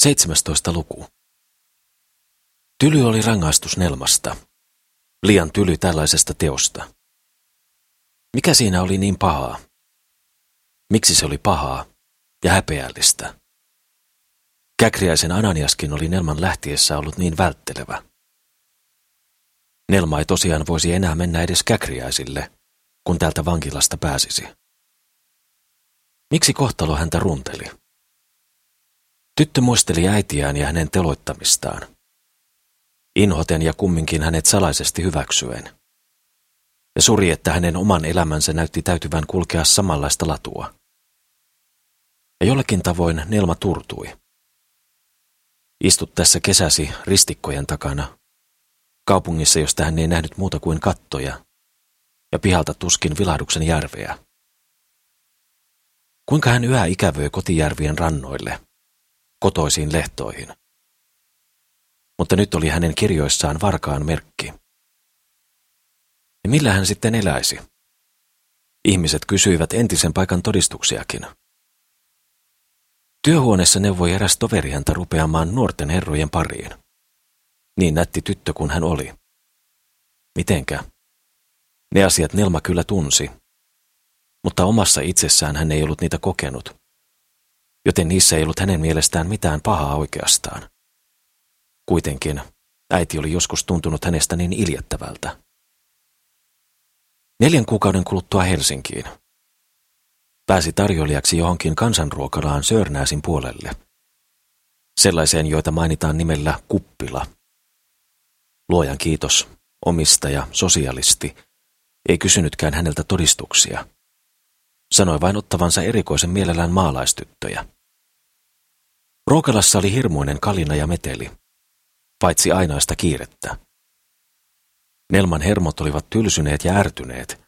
17. luku. Tyly oli rangaistus Nelmasta. Liian tyly tällaisesta teosta. Mikä siinä oli niin pahaa? Miksi se oli pahaa ja häpeällistä? Käkriäisen Ananiaskin oli Nelman lähtiessä ollut niin välttelevä. Nelma ei tosiaan voisi enää mennä edes Käkriäisille, kun täältä vankilasta pääsisi. Miksi kohtalo häntä runteli? Tyttö muisteli äitiään ja hänen teloittamistaan. Inhoten ja kumminkin hänet salaisesti hyväksyen. Ja suri, että hänen oman elämänsä näytti täytyvän kulkea samanlaista latua. Ja jollakin tavoin Nelma turtui. Istut tässä kesäsi ristikkojen takana, kaupungissa, josta hän ei nähnyt muuta kuin kattoja, ja pihalta tuskin vilahduksen järveä. Kuinka hän yhä ikävöi kotijärvien rannoille – kotoisiin lehtoihin. Mutta nyt oli hänen kirjoissaan varkaan merkki. Ja millä hän sitten eläisi? Ihmiset kysyivät entisen paikan todistuksiakin. Työhuoneessa neuvoi eräs toveri häntä rupeamaan nuorten herrojen pariin. Niin nätti tyttö kuin hän oli. Mitenkä? Ne asiat Nelma kyllä tunsi, mutta omassa itsessään hän ei ollut niitä kokenut joten niissä ei ollut hänen mielestään mitään pahaa oikeastaan. Kuitenkin äiti oli joskus tuntunut hänestä niin iljettävältä. Neljän kuukauden kuluttua Helsinkiin. Pääsi tarjoilijaksi johonkin kansanruokalaan Sörnäisin puolelle. Sellaiseen, joita mainitaan nimellä kuppila. Luojan kiitos, omistaja, sosialisti, ei kysynytkään häneltä todistuksia. Sanoi vain ottavansa erikoisen mielellään maalaistyttöjä. Ruokalassa oli hirmuinen kalina ja meteli, paitsi ainaista kiirettä. Nelman hermot olivat tylsyneet ja ärtyneet.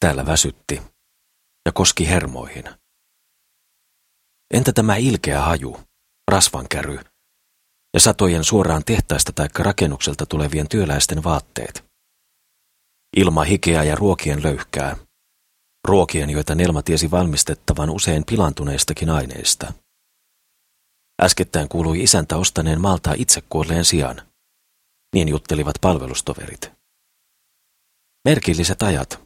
Täällä väsytti ja koski hermoihin. Entä tämä ilkeä haju, rasvankäry ja satojen suoraan tehtaista tai rakennukselta tulevien työläisten vaatteet? Ilma hikeä ja ruokien löyhkää. Ruokien, joita Nelma tiesi valmistettavan usein pilantuneistakin aineista. Äskettäin kuului isäntä ostaneen maalta itse kuolleen sijaan. Niin juttelivat palvelustoverit. Merkilliset ajat.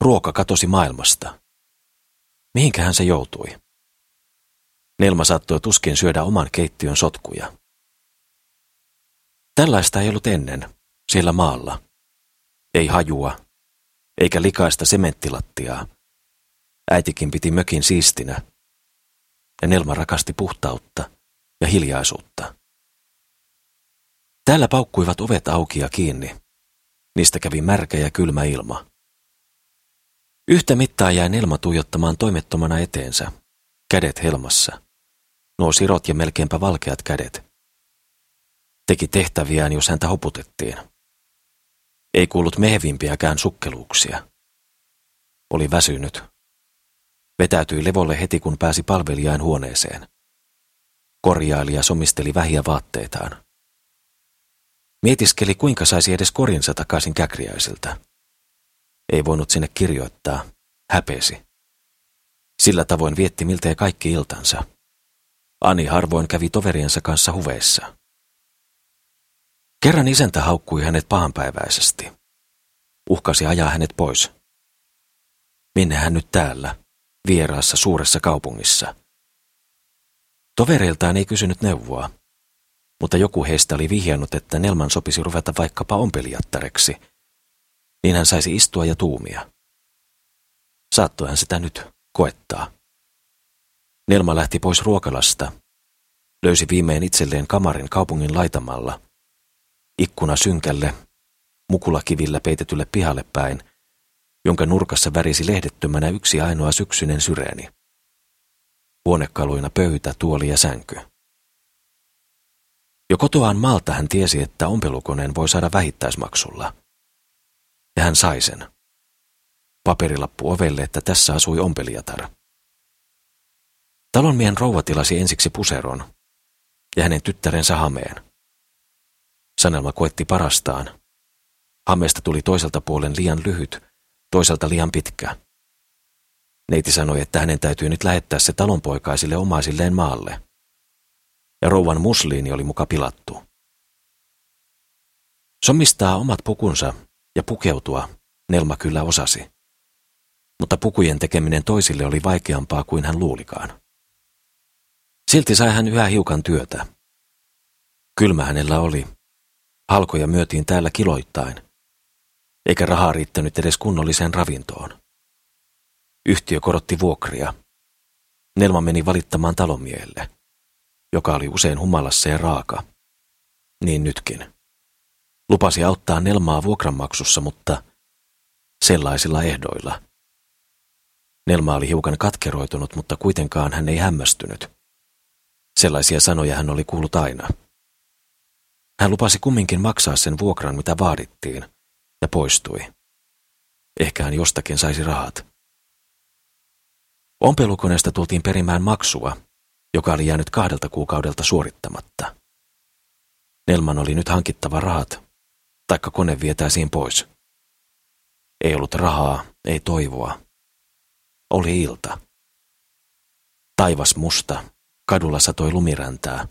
Ruoka katosi maailmasta. Mihinkähän se joutui? Nelma saattoi tuskin syödä oman keittiön sotkuja. Tällaista ei ollut ennen, siellä maalla. Ei hajua, eikä likaista sementtilattiaa. Äitikin piti mökin siistinä, ja Nelma rakasti puhtautta ja hiljaisuutta. Täällä paukkuivat ovet auki ja kiinni. Niistä kävi märkä ja kylmä ilma. Yhtä mittaa jäi Nelma tuijottamaan toimettomana eteensä, kädet helmassa. Nuo sirot ja melkeinpä valkeat kädet. Teki tehtäviään, jos häntä hoputettiin. Ei kuullut mehevimpiäkään sukkeluuksia. Oli väsynyt. Vetäytyi levolle heti, kun pääsi palvelijain huoneeseen. Korjaili ja somisteli vähiä vaatteitaan. Mietiskeli, kuinka saisi edes korinsa takaisin käkriäisiltä. Ei voinut sinne kirjoittaa. Häpesi. Sillä tavoin vietti miltei kaikki iltansa. Ani harvoin kävi toveriensa kanssa huveissa. Kerran isäntä haukkui hänet pahanpäiväisesti. Uhkasi ajaa hänet pois. Minne hän nyt täällä, vieraassa suuressa kaupungissa? Tovereiltaan ei kysynyt neuvoa, mutta joku heistä oli vihjannut, että Nelman sopisi ruveta vaikkapa ompelijattareksi, niin hän saisi istua ja tuumia. Saattoi hän sitä nyt koettaa. Nelma lähti pois ruokalasta, löysi viimein itselleen kamarin kaupungin laitamalla, ikkuna synkälle, mukulakivillä peitetylle pihalle päin, jonka nurkassa värisi lehdettömänä yksi ainoa syksyinen syreeni huonekaluina pöytä, tuoli ja sänky. Jo kotoaan maalta hän tiesi, että ompelukoneen voi saada vähittäismaksulla. Ja hän sai sen. Paperilappu ovelle, että tässä asui ompelijatar. Talonmien rouva tilasi ensiksi puseron ja hänen tyttärensä hameen. Sanelma koetti parastaan. Hameesta tuli toiselta puolen liian lyhyt, toiselta liian pitkä. Neiti sanoi, että hänen täytyy nyt lähettää se talonpoikaisille omaisilleen maalle. ja rouvan musliini oli muka pilattu. Somistaa omat pukunsa ja pukeutua Nelma kyllä osasi. Mutta pukujen tekeminen toisille oli vaikeampaa kuin hän luulikaan. Silti sai hän yhä hiukan työtä. Kylmä hänellä oli. Halkoja myötiin täällä kiloittain, eikä rahaa riittänyt edes kunnolliseen ravintoon. Yhtiö korotti vuokria. Nelma meni valittamaan talomiehelle, joka oli usein humalassa ja raaka. Niin nytkin. Lupasi auttaa Nelmaa vuokranmaksussa, mutta sellaisilla ehdoilla. Nelma oli hiukan katkeroitunut, mutta kuitenkaan hän ei hämmästynyt. Sellaisia sanoja hän oli kuullut aina. Hän lupasi kumminkin maksaa sen vuokran, mitä vaadittiin, ja poistui. Ehkä hän jostakin saisi rahat. Ompelukoneesta tultiin perimään maksua, joka oli jäänyt kahdelta kuukaudelta suorittamatta. Nelman oli nyt hankittava rahat, taikka kone vietäisiin pois. Ei ollut rahaa, ei toivoa. Oli ilta. Taivas musta, kadulla satoi lumiräntää.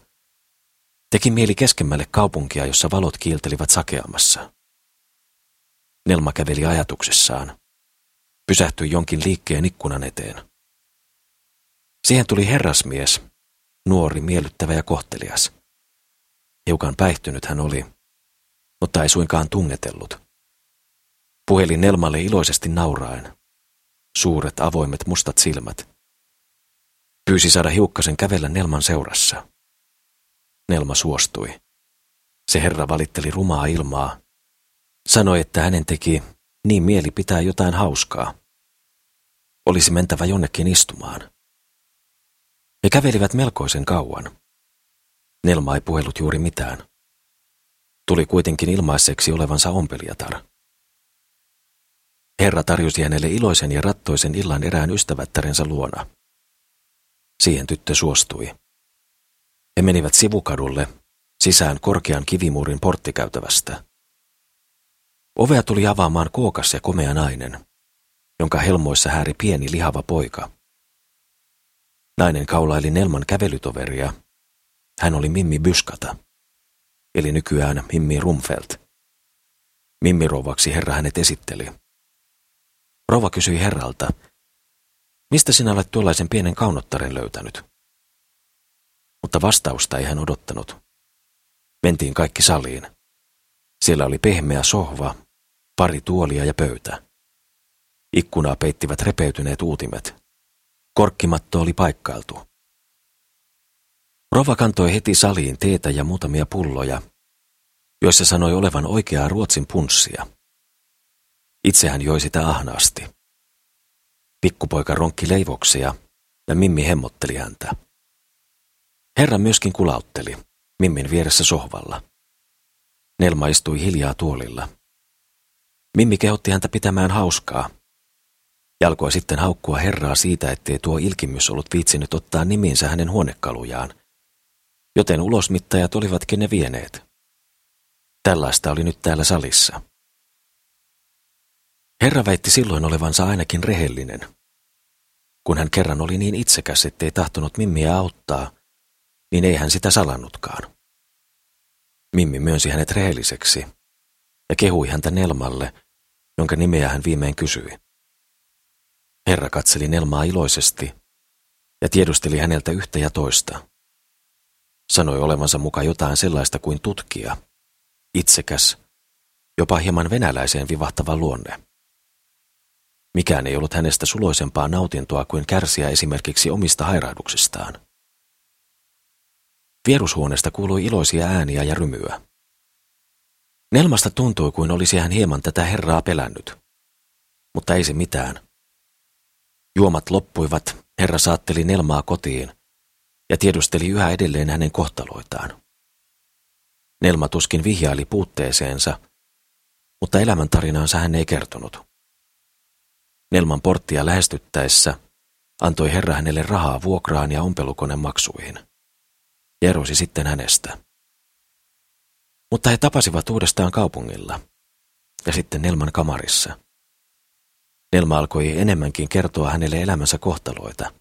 Teki mieli keskemmälle kaupunkia, jossa valot kiiltelivät sakeamassa. Nelma käveli ajatuksessaan. Pysähtyi jonkin liikkeen ikkunan eteen. Siihen tuli herrasmies, nuori, miellyttävä ja kohtelias. Hiukan päihtynyt hän oli, mutta ei suinkaan tungetellut. Puhelin Nelmalle iloisesti nauraen. Suuret, avoimet, mustat silmät. Pyysi saada hiukkasen kävellä Nelman seurassa. Nelma suostui. Se herra valitteli rumaa ilmaa. Sanoi, että hänen teki niin mieli pitää jotain hauskaa. Olisi mentävä jonnekin istumaan. He kävelivät melkoisen kauan. Nelma ei puhellut juuri mitään. Tuli kuitenkin ilmaiseksi olevansa ompelijatar. Herra tarjosi hänelle iloisen ja rattoisen illan erään ystävättärensä luona. Siihen tyttö suostui. He menivät sivukadulle, sisään korkean kivimuurin porttikäytävästä. Ovea tuli avaamaan kookas ja komea nainen, jonka helmoissa hääri pieni lihava poika. Nainen kaulaili Nelman kävelytoveria. Hän oli Mimmi Byskata, eli nykyään Mimmi Rumfelt. Mimmi rouvaksi herra hänet esitteli. Rouva kysyi herralta, mistä sinä olet tuollaisen pienen kaunottaren löytänyt? Mutta vastausta ei hän odottanut. Mentiin kaikki saliin. Siellä oli pehmeä sohva, pari tuolia ja pöytä. Ikkunaa peittivät repeytyneet uutimet. Korkkimatto oli paikkailtu. Rova kantoi heti saliin teetä ja muutamia pulloja, joissa sanoi olevan oikeaa Ruotsin punssia. Itse hän joi sitä ahnaasti. Pikkupoika ronkki leivoksia ja Mimmi hemmotteli häntä. Herra myöskin kulautteli, Mimmin vieressä sohvalla. Nelma istui hiljaa tuolilla. Mimmi kehotti häntä pitämään hauskaa. Jalkoi sitten haukkua herraa siitä, ettei tuo ilkimys ollut viitsinyt ottaa nimiinsä hänen huonekalujaan, joten ulosmittajat olivatkin ne vieneet. Tällaista oli nyt täällä salissa. Herra väitti silloin olevansa ainakin rehellinen. Kun hän kerran oli niin itsekäs, ettei tahtonut Mimmiä auttaa, niin ei hän sitä salannutkaan. Mimmi myönsi hänet rehelliseksi ja kehui häntä Nelmalle, jonka nimeä hän viimein kysyi. Herra katseli Nelmaa iloisesti ja tiedusteli häneltä yhtä ja toista. Sanoi olevansa muka jotain sellaista kuin tutkija, itsekäs, jopa hieman venäläiseen vivahtava luonne. Mikään ei ollut hänestä suloisempaa nautintoa kuin kärsiä esimerkiksi omista hairahduksistaan. Vierushuoneesta kuului iloisia ääniä ja rymyä. Nelmasta tuntui kuin olisi hän hieman tätä herraa pelännyt. Mutta ei se mitään. Juomat loppuivat, herra saatteli Nelmaa kotiin ja tiedusteli yhä edelleen hänen kohtaloitaan. Nelma tuskin vihjaili puutteeseensa, mutta elämäntarinaansa hän ei kertonut. Nelman porttia lähestyttäessä antoi herra hänelle rahaa vuokraan ja ompelukoneen Jerosi sitten hänestä. Mutta he tapasivat uudestaan kaupungilla ja sitten Nelman kamarissa. Nelma alkoi enemmänkin kertoa hänelle elämänsä kohtaloita,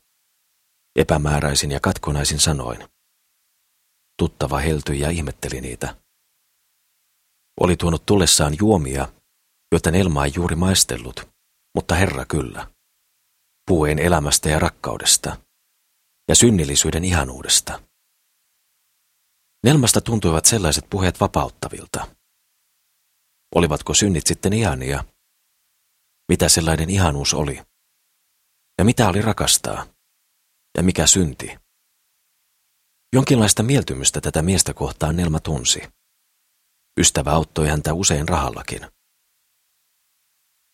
epämääräisin ja katkonaisin sanoin. tuttava heltyi ja ihmetteli niitä. Oli tuonut tullessaan juomia, joita Nelma ei juuri maistellut, mutta Herra kyllä. Puhuen elämästä ja rakkaudesta ja synnillisyyden ihanuudesta. Nelmasta tuntuivat sellaiset puheet vapauttavilta. Olivatko synnit sitten ihania? Mitä sellainen ihanuus oli? Ja mitä oli rakastaa? Ja mikä synti? Jonkinlaista mieltymystä tätä miestä kohtaan Nelma tunsi. Ystävä auttoi häntä usein rahallakin.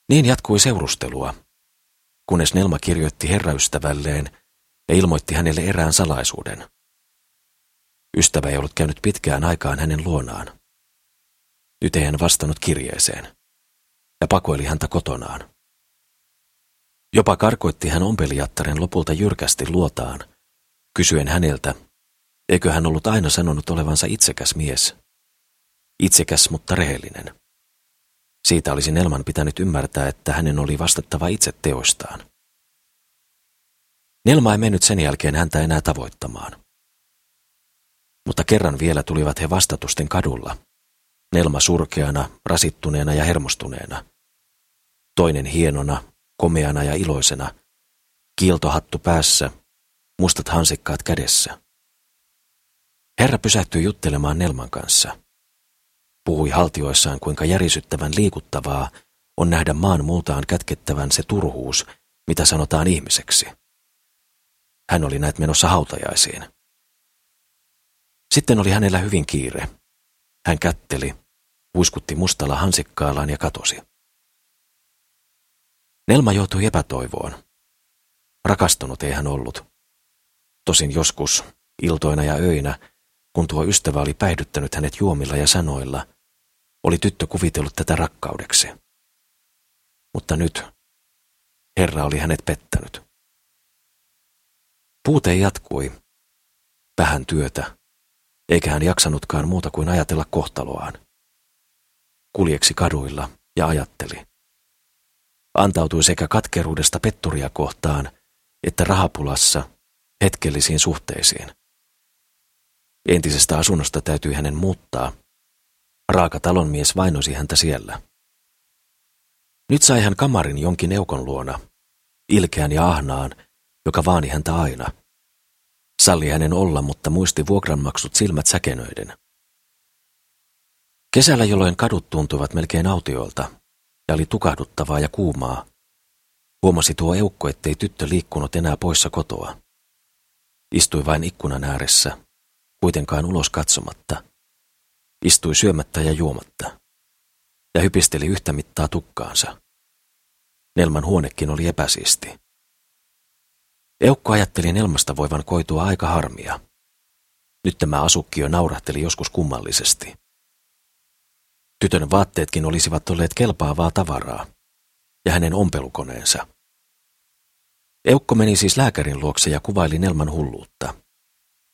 Niin jatkui seurustelua, kunnes Nelma kirjoitti herraystävälleen ja ilmoitti hänelle erään salaisuuden. Ystävä ei ollut käynyt pitkään aikaan hänen luonaan. Nyt ei hän vastannut kirjeeseen ja pakoili häntä kotonaan. Jopa karkoitti hän ompelijattaren lopulta jyrkästi luotaan, kysyen häneltä, eikö hän ollut aina sanonut olevansa itsekäs mies. Itsekäs, mutta rehellinen. Siitä olisi Nelman pitänyt ymmärtää, että hänen oli vastattava itse teoistaan. Nelma ei mennyt sen jälkeen häntä enää tavoittamaan. Mutta kerran vielä tulivat he vastatusten kadulla. Nelma surkeana, rasittuneena ja hermostuneena. Toinen hienona, komeana ja iloisena. Kiiltohattu päässä, mustat hansikkaat kädessä. Herra pysähtyi juttelemaan Nelman kanssa. Puhui haltioissaan, kuinka järisyttävän liikuttavaa on nähdä maan multaan kätkettävän se turhuus, mitä sanotaan ihmiseksi. Hän oli näet menossa hautajaisiin. Sitten oli hänellä hyvin kiire. Hän kätteli, uiskutti mustalla hansikkaallaan ja katosi. Nelma joutui epätoivoon. Rakastunut ei hän ollut. Tosin joskus, iltoina ja öinä, kun tuo ystävä oli päihdyttänyt hänet juomilla ja sanoilla, oli tyttö kuvitellut tätä rakkaudeksi. Mutta nyt Herra oli hänet pettänyt. Puute jatkui. Vähän työtä, eikä hän jaksanutkaan muuta kuin ajatella kohtaloaan. Kuljeksi kaduilla ja ajatteli. Antautui sekä katkeruudesta petturia kohtaan, että rahapulassa hetkellisiin suhteisiin. Entisestä asunnosta täytyi hänen muuttaa. Raaka talonmies vainosi häntä siellä. Nyt sai hän kamarin jonkin eukon luona, ilkeän ja ahnaan, joka vaani häntä aina – Salli hänen olla, mutta muisti vuokranmaksut silmät säkenöiden. Kesällä, jolloin kadut tuntuivat melkein autioilta ja oli tukahduttavaa ja kuumaa, huomasi tuo eukko, ettei tyttö liikkunut enää poissa kotoa. Istui vain ikkunan ääressä, kuitenkaan ulos katsomatta. Istui syömättä ja juomatta. Ja hypisteli yhtä mittaa tukkaansa. Nelman huonekin oli epäsiisti. Eukko ajatteli Nelmasta voivan koitua aika harmia. Nyt tämä asukkio naurahteli joskus kummallisesti. Tytön vaatteetkin olisivat olleet kelpaavaa tavaraa, ja hänen ompelukoneensa. Eukko meni siis lääkärin luokse ja kuvaili Nelman hulluutta,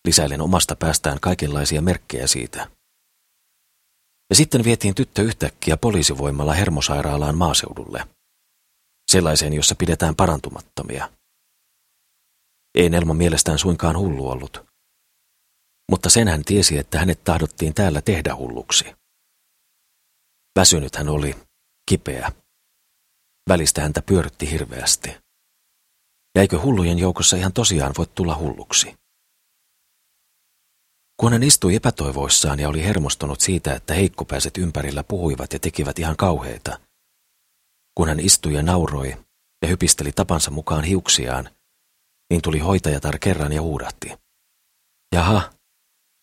lisäilen omasta päästään kaikenlaisia merkkejä siitä. Ja sitten vietiin tyttö yhtäkkiä poliisivoimalla hermosairaalaan maaseudulle, sellaiseen, jossa pidetään parantumattomia – ei Nelma mielestään suinkaan hullu ollut. Mutta sen hän tiesi, että hänet tahdottiin täällä tehdä hulluksi. Väsynyt hän oli, kipeä. Välistä häntä pyörytti hirveästi. Jäikö hullujen joukossa ihan tosiaan voi tulla hulluksi? Kun hän istui epätoivoissaan ja oli hermostunut siitä, että heikkopäiset ympärillä puhuivat ja tekivät ihan kauheita, kun hän istui ja nauroi ja hypisteli tapansa mukaan hiuksiaan, niin tuli hoitajatar kerran ja huudahti. Jaha,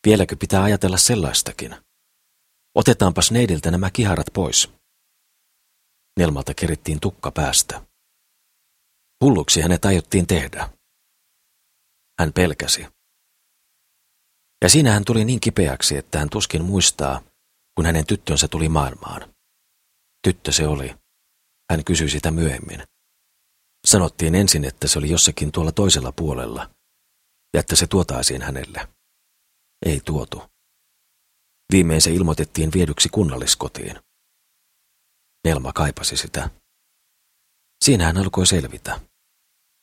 vieläkö pitää ajatella sellaistakin? Otetaanpas neidiltä nämä kiharat pois. Nelmalta kerittiin tukka päästä. Hulluksi hänet aiottiin tehdä. Hän pelkäsi. Ja siinä hän tuli niin kipeäksi, että hän tuskin muistaa, kun hänen tyttönsä tuli maailmaan. Tyttö se oli. Hän kysyi sitä myöhemmin. Sanottiin ensin, että se oli jossakin tuolla toisella puolella ja että se tuotaisiin hänelle. Ei tuotu. Viimein se ilmoitettiin viedyksi kunnalliskotiin. Nelma kaipasi sitä. Siinä hän alkoi selvitä.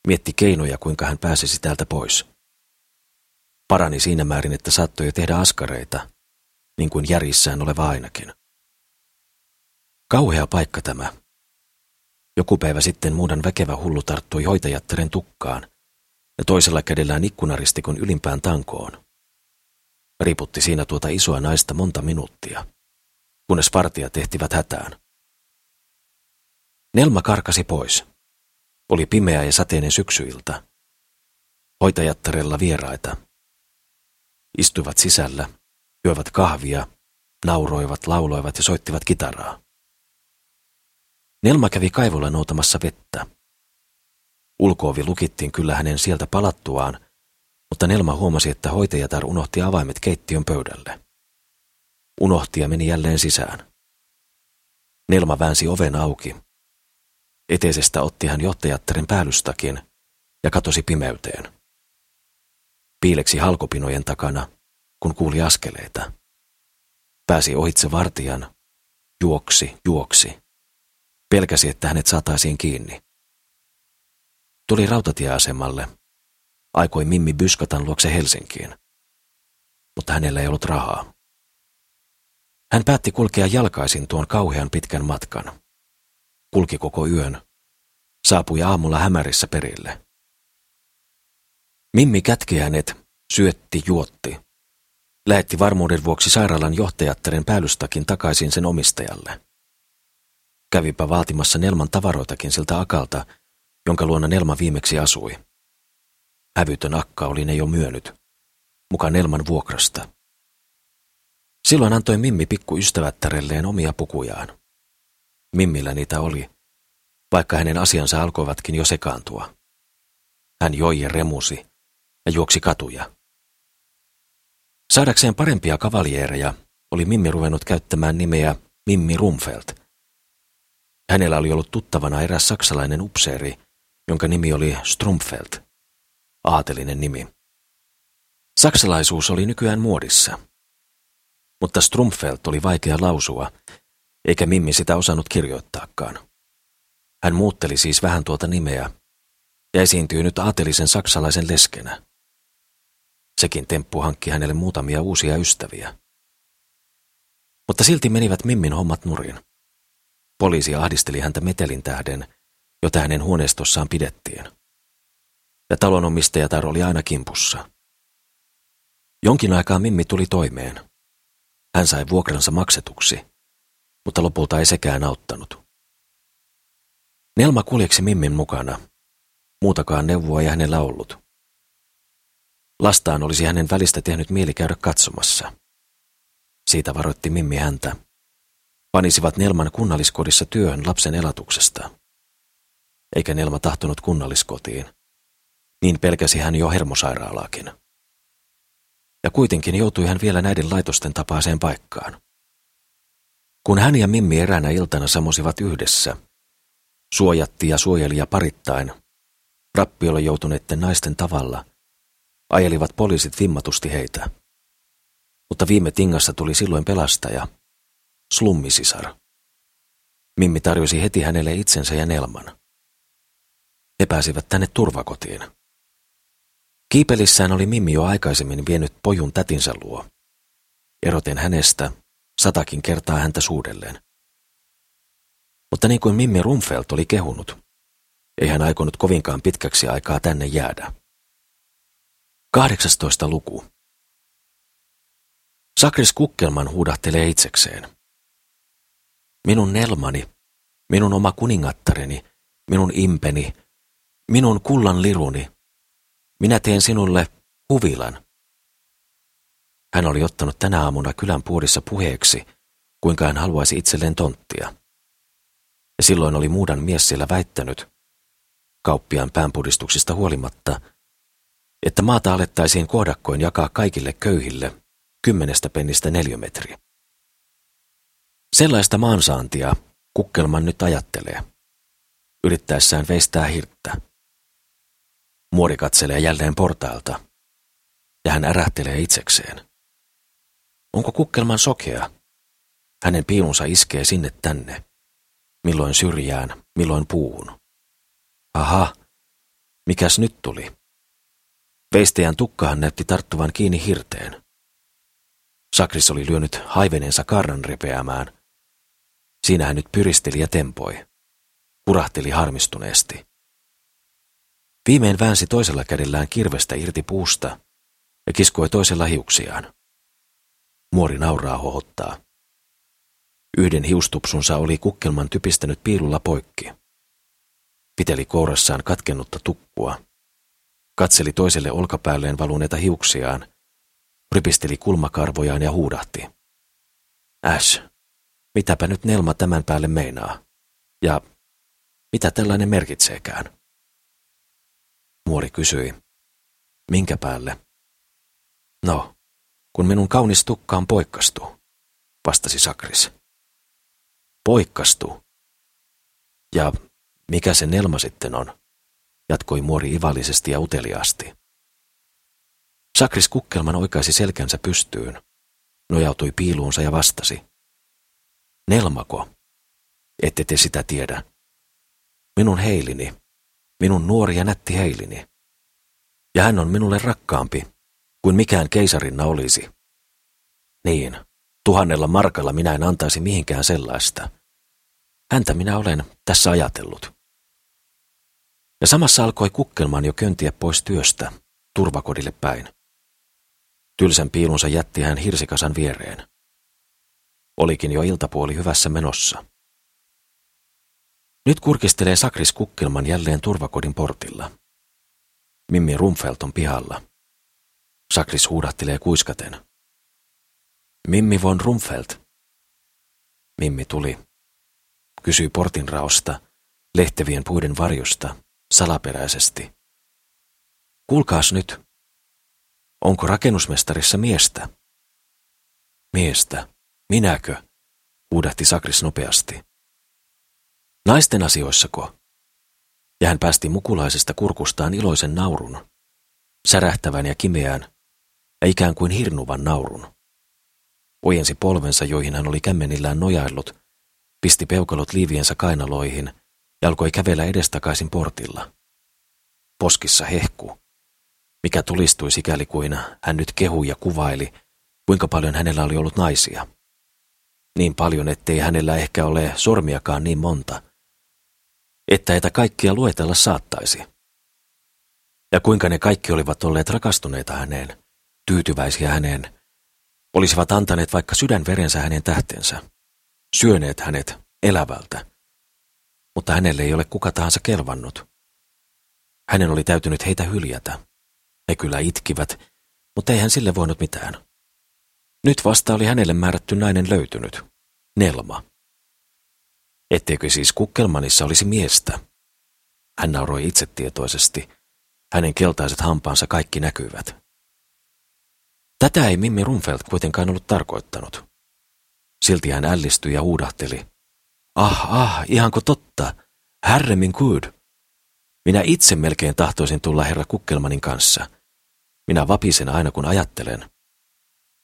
Mietti keinoja, kuinka hän pääsisi täältä pois. Parani siinä määrin, että saattoi tehdä askareita, niin kuin järjissään oleva ainakin. Kauhea paikka tämä. Joku päivä sitten muudan väkevä hullu tarttui hoitajattaren tukkaan ja toisella kädellään ikkunaristikon ylimpään tankoon. Riputti siinä tuota isoa naista monta minuuttia, kunnes vartija tehtivät hätään. Nelma karkasi pois. Oli pimeä ja sateinen syksyilta. Hoitajattarella vieraita. Istuivat sisällä, juoivat kahvia, nauroivat, lauloivat ja soittivat kitaraa. Nelma kävi kaivolla noutamassa vettä. Ulkoovi lukittiin kyllä hänen sieltä palattuaan, mutta Nelma huomasi, että hoitajatar unohti avaimet keittiön pöydälle. Unohti ja meni jälleen sisään. Nelma väänsi oven auki. Eteisestä otti hän johtajattaren päällystakin ja katosi pimeyteen. Piileksi halkopinojen takana, kun kuuli askeleita. Pääsi ohitse vartijan, juoksi, juoksi. Pelkäsi, että hänet saataisiin kiinni. Tuli rautatieasemalle. Aikoi Mimmi Byskatan luokse Helsinkiin. Mutta hänellä ei ollut rahaa. Hän päätti kulkea jalkaisin tuon kauhean pitkän matkan. Kulki koko yön. Saapui aamulla hämärissä perille. Mimmi kätki hänet, syötti, juotti. Lähetti varmuuden vuoksi sairaalan johtajattaren päällystakin takaisin sen omistajalle. Kävipä vaatimassa Nelman tavaroitakin siltä akalta, jonka luona Nelma viimeksi asui. Hävytön akka oli ne jo myönnyt, mukaan Nelman vuokrasta. Silloin antoi Mimmi pikku ystävättärelleen omia pukujaan. Mimmillä niitä oli, vaikka hänen asiansa alkoivatkin jo sekaantua. Hän joi ja remusi ja juoksi katuja. Saadakseen parempia kavaljeereja oli Mimmi ruvennut käyttämään nimeä Mimmi Rumfeld – Hänellä oli ollut tuttavana eräs saksalainen upseeri, jonka nimi oli Strumfeld. Aatelinen nimi. Saksalaisuus oli nykyään muodissa. Mutta Strumfeld oli vaikea lausua, eikä Mimmi sitä osannut kirjoittaakaan. Hän muutteli siis vähän tuota nimeä ja esiintyy nyt aatelisen saksalaisen leskenä. Sekin temppu hankki hänelle muutamia uusia ystäviä. Mutta silti menivät Mimmin hommat nurin. Poliisi ahdisteli häntä metelin tähden, jota hänen huoneistossaan pidettiin. Ja talonomistajatar oli aina kimpussa. Jonkin aikaa Mimmi tuli toimeen. Hän sai vuokransa maksetuksi, mutta lopulta ei sekään auttanut. Nelma kuljeksi Mimmin mukana. Muutakaan neuvoa ei hänellä ollut. Lastaan olisi hänen välistä tehnyt mieli käydä katsomassa. Siitä varoitti Mimmi häntä, panisivat Nelman kunnalliskodissa työhön lapsen elatuksesta. Eikä Nelma tahtonut kunnalliskotiin. Niin pelkäsi hän jo hermosairaalaakin. Ja kuitenkin joutui hän vielä näiden laitosten tapaiseen paikkaan. Kun hän ja Mimmi eräänä iltana samosivat yhdessä, suojatti ja suojeli ja parittain, rappiolle joutuneiden naisten tavalla, ajelivat poliisit vimmatusti heitä. Mutta viime tingassa tuli silloin pelastaja – slummisisar. Mimmi tarjosi heti hänelle itsensä ja Nelman. He pääsivät tänne turvakotiin. Kiipelissään oli Mimmi jo aikaisemmin vienyt pojun tätinsä luo. Eroten hänestä, satakin kertaa häntä suudelleen. Mutta niin kuin Mimmi Rumfelt oli kehunut, ei hän aikonut kovinkaan pitkäksi aikaa tänne jäädä. 18. luku. Sakris Kukkelman huudahtelee itsekseen. Minun Nelmani, minun oma kuningattareni, minun impeni, minun kullan liruni. Minä teen sinulle huvilan. Hän oli ottanut tänä aamuna kylän puodissa puheeksi, kuinka hän haluaisi itselleen tonttia. Ja silloin oli muudan mies siellä väittänyt, kauppiaan päänpudistuksista huolimatta, että maata alettaisiin kohdakkoin jakaa kaikille köyhille kymmenestä pennistä neliömetriä. Sellaista maansaantia Kukkelman nyt ajattelee, yrittäessään veistää hirttä. Muori katselee jälleen portailta, ja hän ärähtelee itsekseen. Onko Kukkelman sokea? Hänen piilunsa iskee sinne tänne, milloin syrjään, milloin puuhun. Aha, mikäs nyt tuli? Veistäjän tukkahan näytti tarttuvan kiinni hirteen. Sakris oli lyönyt haiveneensa karran repeämään. Siinä hän nyt pyristeli ja tempoi. Kurahteli harmistuneesti. Viimein väänsi toisella kädellään kirvestä irti puusta ja kiskoi toisella hiuksiaan. Muori nauraa hohottaa. Yhden hiustupsunsa oli kukkelman typistänyt piilulla poikki. Piteli kourassaan katkennutta tukkua. Katseli toiselle olkapäälleen valuneita hiuksiaan, ripisteli kulmakarvojaan ja huudahti. Äs, mitäpä nyt Nelma tämän päälle meinaa? Ja mitä tällainen merkitseekään? Muori kysyi. Minkä päälle? No, kun minun kaunis tukkaan poikkastu, vastasi Sakris. Poikkastu. Ja mikä se Nelma sitten on? jatkoi muori ivallisesti ja uteliaasti. Sakris Kukkelman oikaisi selkänsä pystyyn, nojautui piiluunsa ja vastasi. Nelmako? Ette te sitä tiedä. Minun heilini, minun nuori ja nätti heilini. Ja hän on minulle rakkaampi kuin mikään keisarinna olisi. Niin, tuhannella markalla minä en antaisi mihinkään sellaista. Häntä minä olen tässä ajatellut. Ja samassa alkoi kukkelmaan jo köntiä pois työstä, turvakodille päin. Tylsän piilunsa jätti hän hirsikasan viereen. Olikin jo iltapuoli hyvässä menossa. Nyt kurkistelee Sakris Kukkelman jälleen turvakodin portilla. Mimmi Rumfelt on pihalla. Sakris huudattelee kuiskaten. Mimmi von Rumfelt. Mimmi tuli. Kysyi portin raosta, lehtevien puiden varjosta, salaperäisesti. Kuulkaas nyt. Onko rakennusmestarissa miestä? Miestä. Minäkö? huudahti Sakris nopeasti. Naisten asioissako? Ja hän päästi mukulaisesta kurkustaan iloisen naurun, särähtävän ja kimeään, ja ikään kuin hirnuvan naurun. Ojensi polvensa, joihin hän oli kämmenillään nojaillut, pisti peukalot liiviensä kainaloihin ja alkoi kävellä edestakaisin portilla. Poskissa hehku, mikä tulistui sikäli kuin hän nyt kehui ja kuvaili, kuinka paljon hänellä oli ollut naisia. Niin paljon, ettei hänellä ehkä ole sormiakaan niin monta, että etä kaikkia luetella saattaisi. Ja kuinka ne kaikki olivat olleet rakastuneita häneen, tyytyväisiä häneen, olisivat antaneet vaikka sydänverensä hänen tähtensä, syöneet hänet elävältä. Mutta hänelle ei ole kuka tahansa kelvannut. Hänen oli täytynyt heitä hyljätä. He kyllä itkivät, mutta ei hän sille voinut mitään. Nyt vasta oli hänelle määrätty nainen löytynyt. Nelma. Etteikö siis Kukkelmanissa olisi miestä? Hän nauroi itsetietoisesti. Hänen keltaiset hampaansa kaikki näkyvät. Tätä ei Mimmi Rumfeld kuitenkaan ollut tarkoittanut. Silti hän ällistyi ja huudahteli. Ah, ah, ihanko totta? Herremin good. Minä itse melkein tahtoisin tulla herra Kukkelmanin kanssa. Minä vapisen aina kun ajattelen.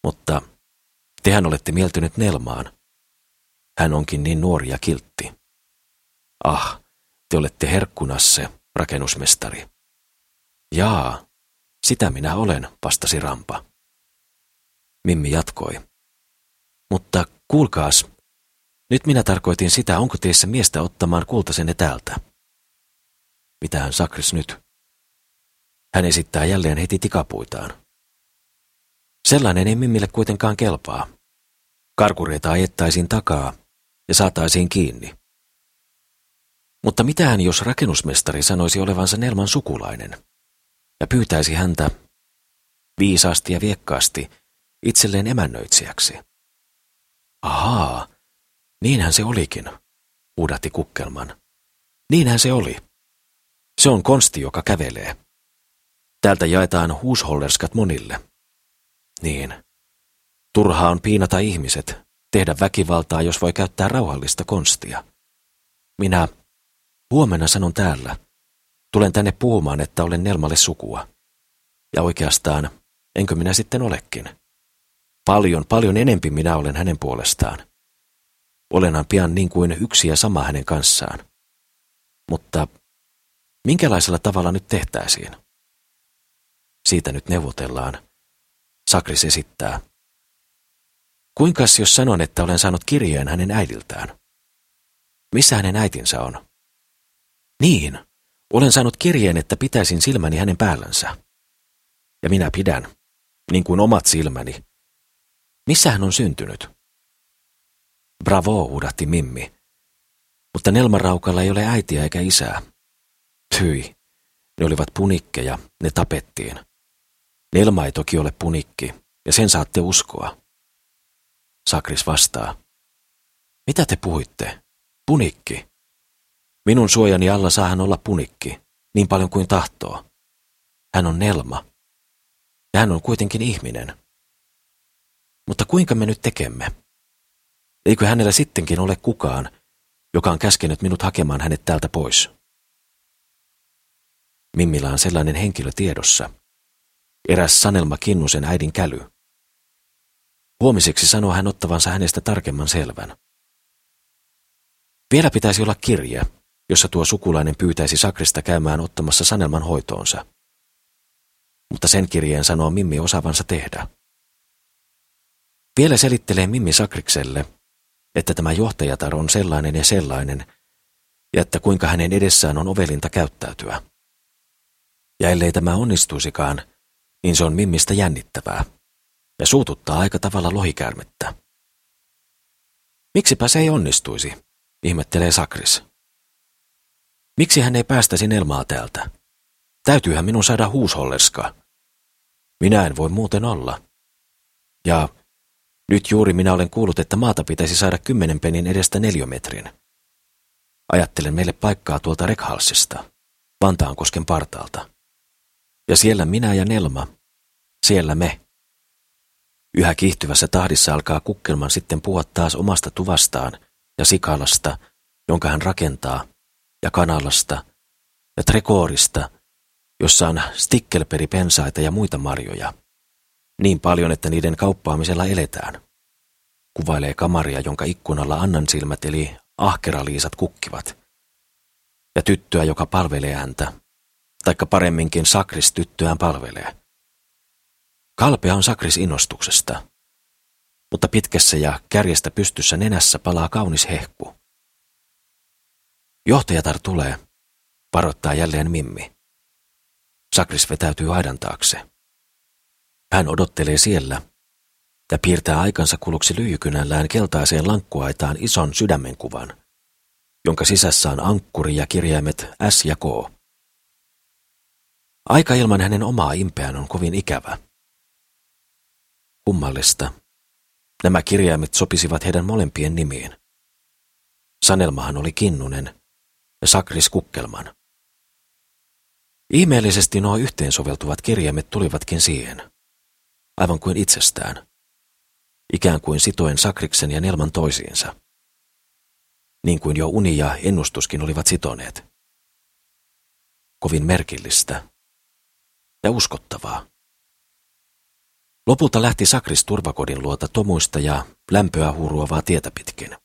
Mutta tehän olette mieltynyt Nelmaan. Hän onkin niin nuori ja kiltti. Ah, te olette herkkunasse, rakennusmestari. Jaa, sitä minä olen, vastasi Rampa. Mimmi jatkoi. Mutta kuulkaas, nyt minä tarkoitin sitä, onko teissä miestä ottamaan kultasenne täältä. Mitähän Sakris nyt? Hän esittää jälleen heti tikapuitaan. Sellainen ei Mimmille kuitenkaan kelpaa. Karkureita ajettaisiin takaa ja saataisiin kiinni. Mutta mitähän jos rakennusmestari sanoisi olevansa Nelman sukulainen ja pyytäisi häntä viisaasti ja viekkaasti itselleen emännöitsijäksi? Ahaa, niinhän se olikin, huudahti Kukkelman. Niinhän se oli. Se on konsti, joka kävelee. Täältä jaetaan huushollerskat monille. Niin. Turhaa on piinata ihmiset, tehdä väkivaltaa, jos voi käyttää rauhallista konstia. Minä huomenna sanon täällä. Tulen tänne puhumaan, että olen Nelmalle sukua. Ja oikeastaan, enkö minä sitten olekin? Paljon, paljon enempi minä olen hänen puolestaan. Olenhan pian niin kuin yksi ja sama hänen kanssaan. Mutta minkälaisella tavalla nyt tehtäisiin? Siitä nyt neuvotellaan. Sakris esittää. Kuinkas jos sanon, että olen saanut kirjeen hänen äidiltään? Missä hänen äitinsä on? Niin, olen saanut kirjeen, että pitäisin silmäni hänen päällänsä. Ja minä pidän, niin kuin omat silmäni. Missä hän on syntynyt? Bravo, huudahti Mimmi. Mutta Nelman raukalla ei ole äitiä eikä isää. Hyi, ne olivat punikkeja, ne tapettiin. Nelma ei toki ole punikki, ja sen saatte uskoa. Sakris vastaa. Mitä te puhuitte? Punikki. Minun suojani alla saa hän olla punikki, niin paljon kuin tahtoo. Hän on Nelma. Ja hän on kuitenkin ihminen. Mutta kuinka me nyt tekemme? Eikö hänellä sittenkin ole kukaan, joka on käskenyt minut hakemaan hänet täältä pois? Mimmillä on sellainen henkilö tiedossa. Eräs Sanelma Kinnusen äidin käly. Huomiseksi sanoo hän ottavansa hänestä tarkemman selvän. Vielä pitäisi olla kirje, jossa tuo sukulainen pyytäisi Sakrista käymään ottamassa Sanelman hoitoonsa. Mutta sen kirjeen sanoo Mimmi osaavansa tehdä. Vielä selittelee Mimmi Sakrikselle, että tämä johtajatar on sellainen ja sellainen, ja että kuinka hänen edessään on ovelinta käyttäytyä. Ja ellei tämä onnistuisikaan, niin se on Mimmistä jännittävää ja suututtaa aika tavalla lohikäärmettä. Miksipä se ei onnistuisi, ihmettelee Sakris. Miksi hän ei päästäisi Nelmaa täältä? Täytyyhän minun saada huusholleska. Minä en voi muuten olla. Ja nyt juuri minä olen kuullut, että maata pitäisi saada kymmenen penin edestä neljömetrin. Ajattelen meille paikkaa tuolta Rekhalsista, Vantaankosken partaalta. Ja siellä minä ja Nelma, siellä me. Yhä kiihtyvässä tahdissa alkaa Kukkelman sitten puhua taas omasta tuvastaan ja Sikalasta, jonka hän rakentaa, ja Kanalasta, ja Trekoorista, jossa on stikkelperipensaita ja muita marjoja. Niin paljon, että niiden kauppaamisella eletään. Kuvailee kamaria, jonka ikkunalla Annan silmät eli ahkeraliisat kukkivat. Ja tyttöä, joka palvelee häntä, taikka paremminkin Sakris tyttöään palvelee. Kalpea on Sakris innostuksesta, mutta pitkässä ja kärjestä pystyssä nenässä palaa kaunis hehku. Johtajatar tulee, varoittaa jälleen Mimmi. Sakris vetäytyy aidan taakse. Hän odottelee siellä ja piirtää aikansa kuluksi lyijykynällään keltaiseen lankkuaitaan ison sydämenkuvan, jonka sisässä on ankkuri ja kirjaimet S ja K. Aika ilman hänen omaa impeään on kovin ikävä. Kummallista. Nämä kirjaimet sopisivat heidän molempien nimiin. Sanelmahan oli Kinnunen ja Sakris Kukkelman. Ihmeellisesti nuo yhteensoveltuvat kirjaimet tulivatkin siihen, aivan kuin itsestään, ikään kuin sitoen Sakriksen ja Nelman toisiinsa, niin kuin jo uni ja ennustuskin olivat sitoneet. Kovin merkillistä ja uskottavaa. Lopulta lähti Sakris turvakodin luota tomuista ja lämpöä huuruavaa tietä pitkin.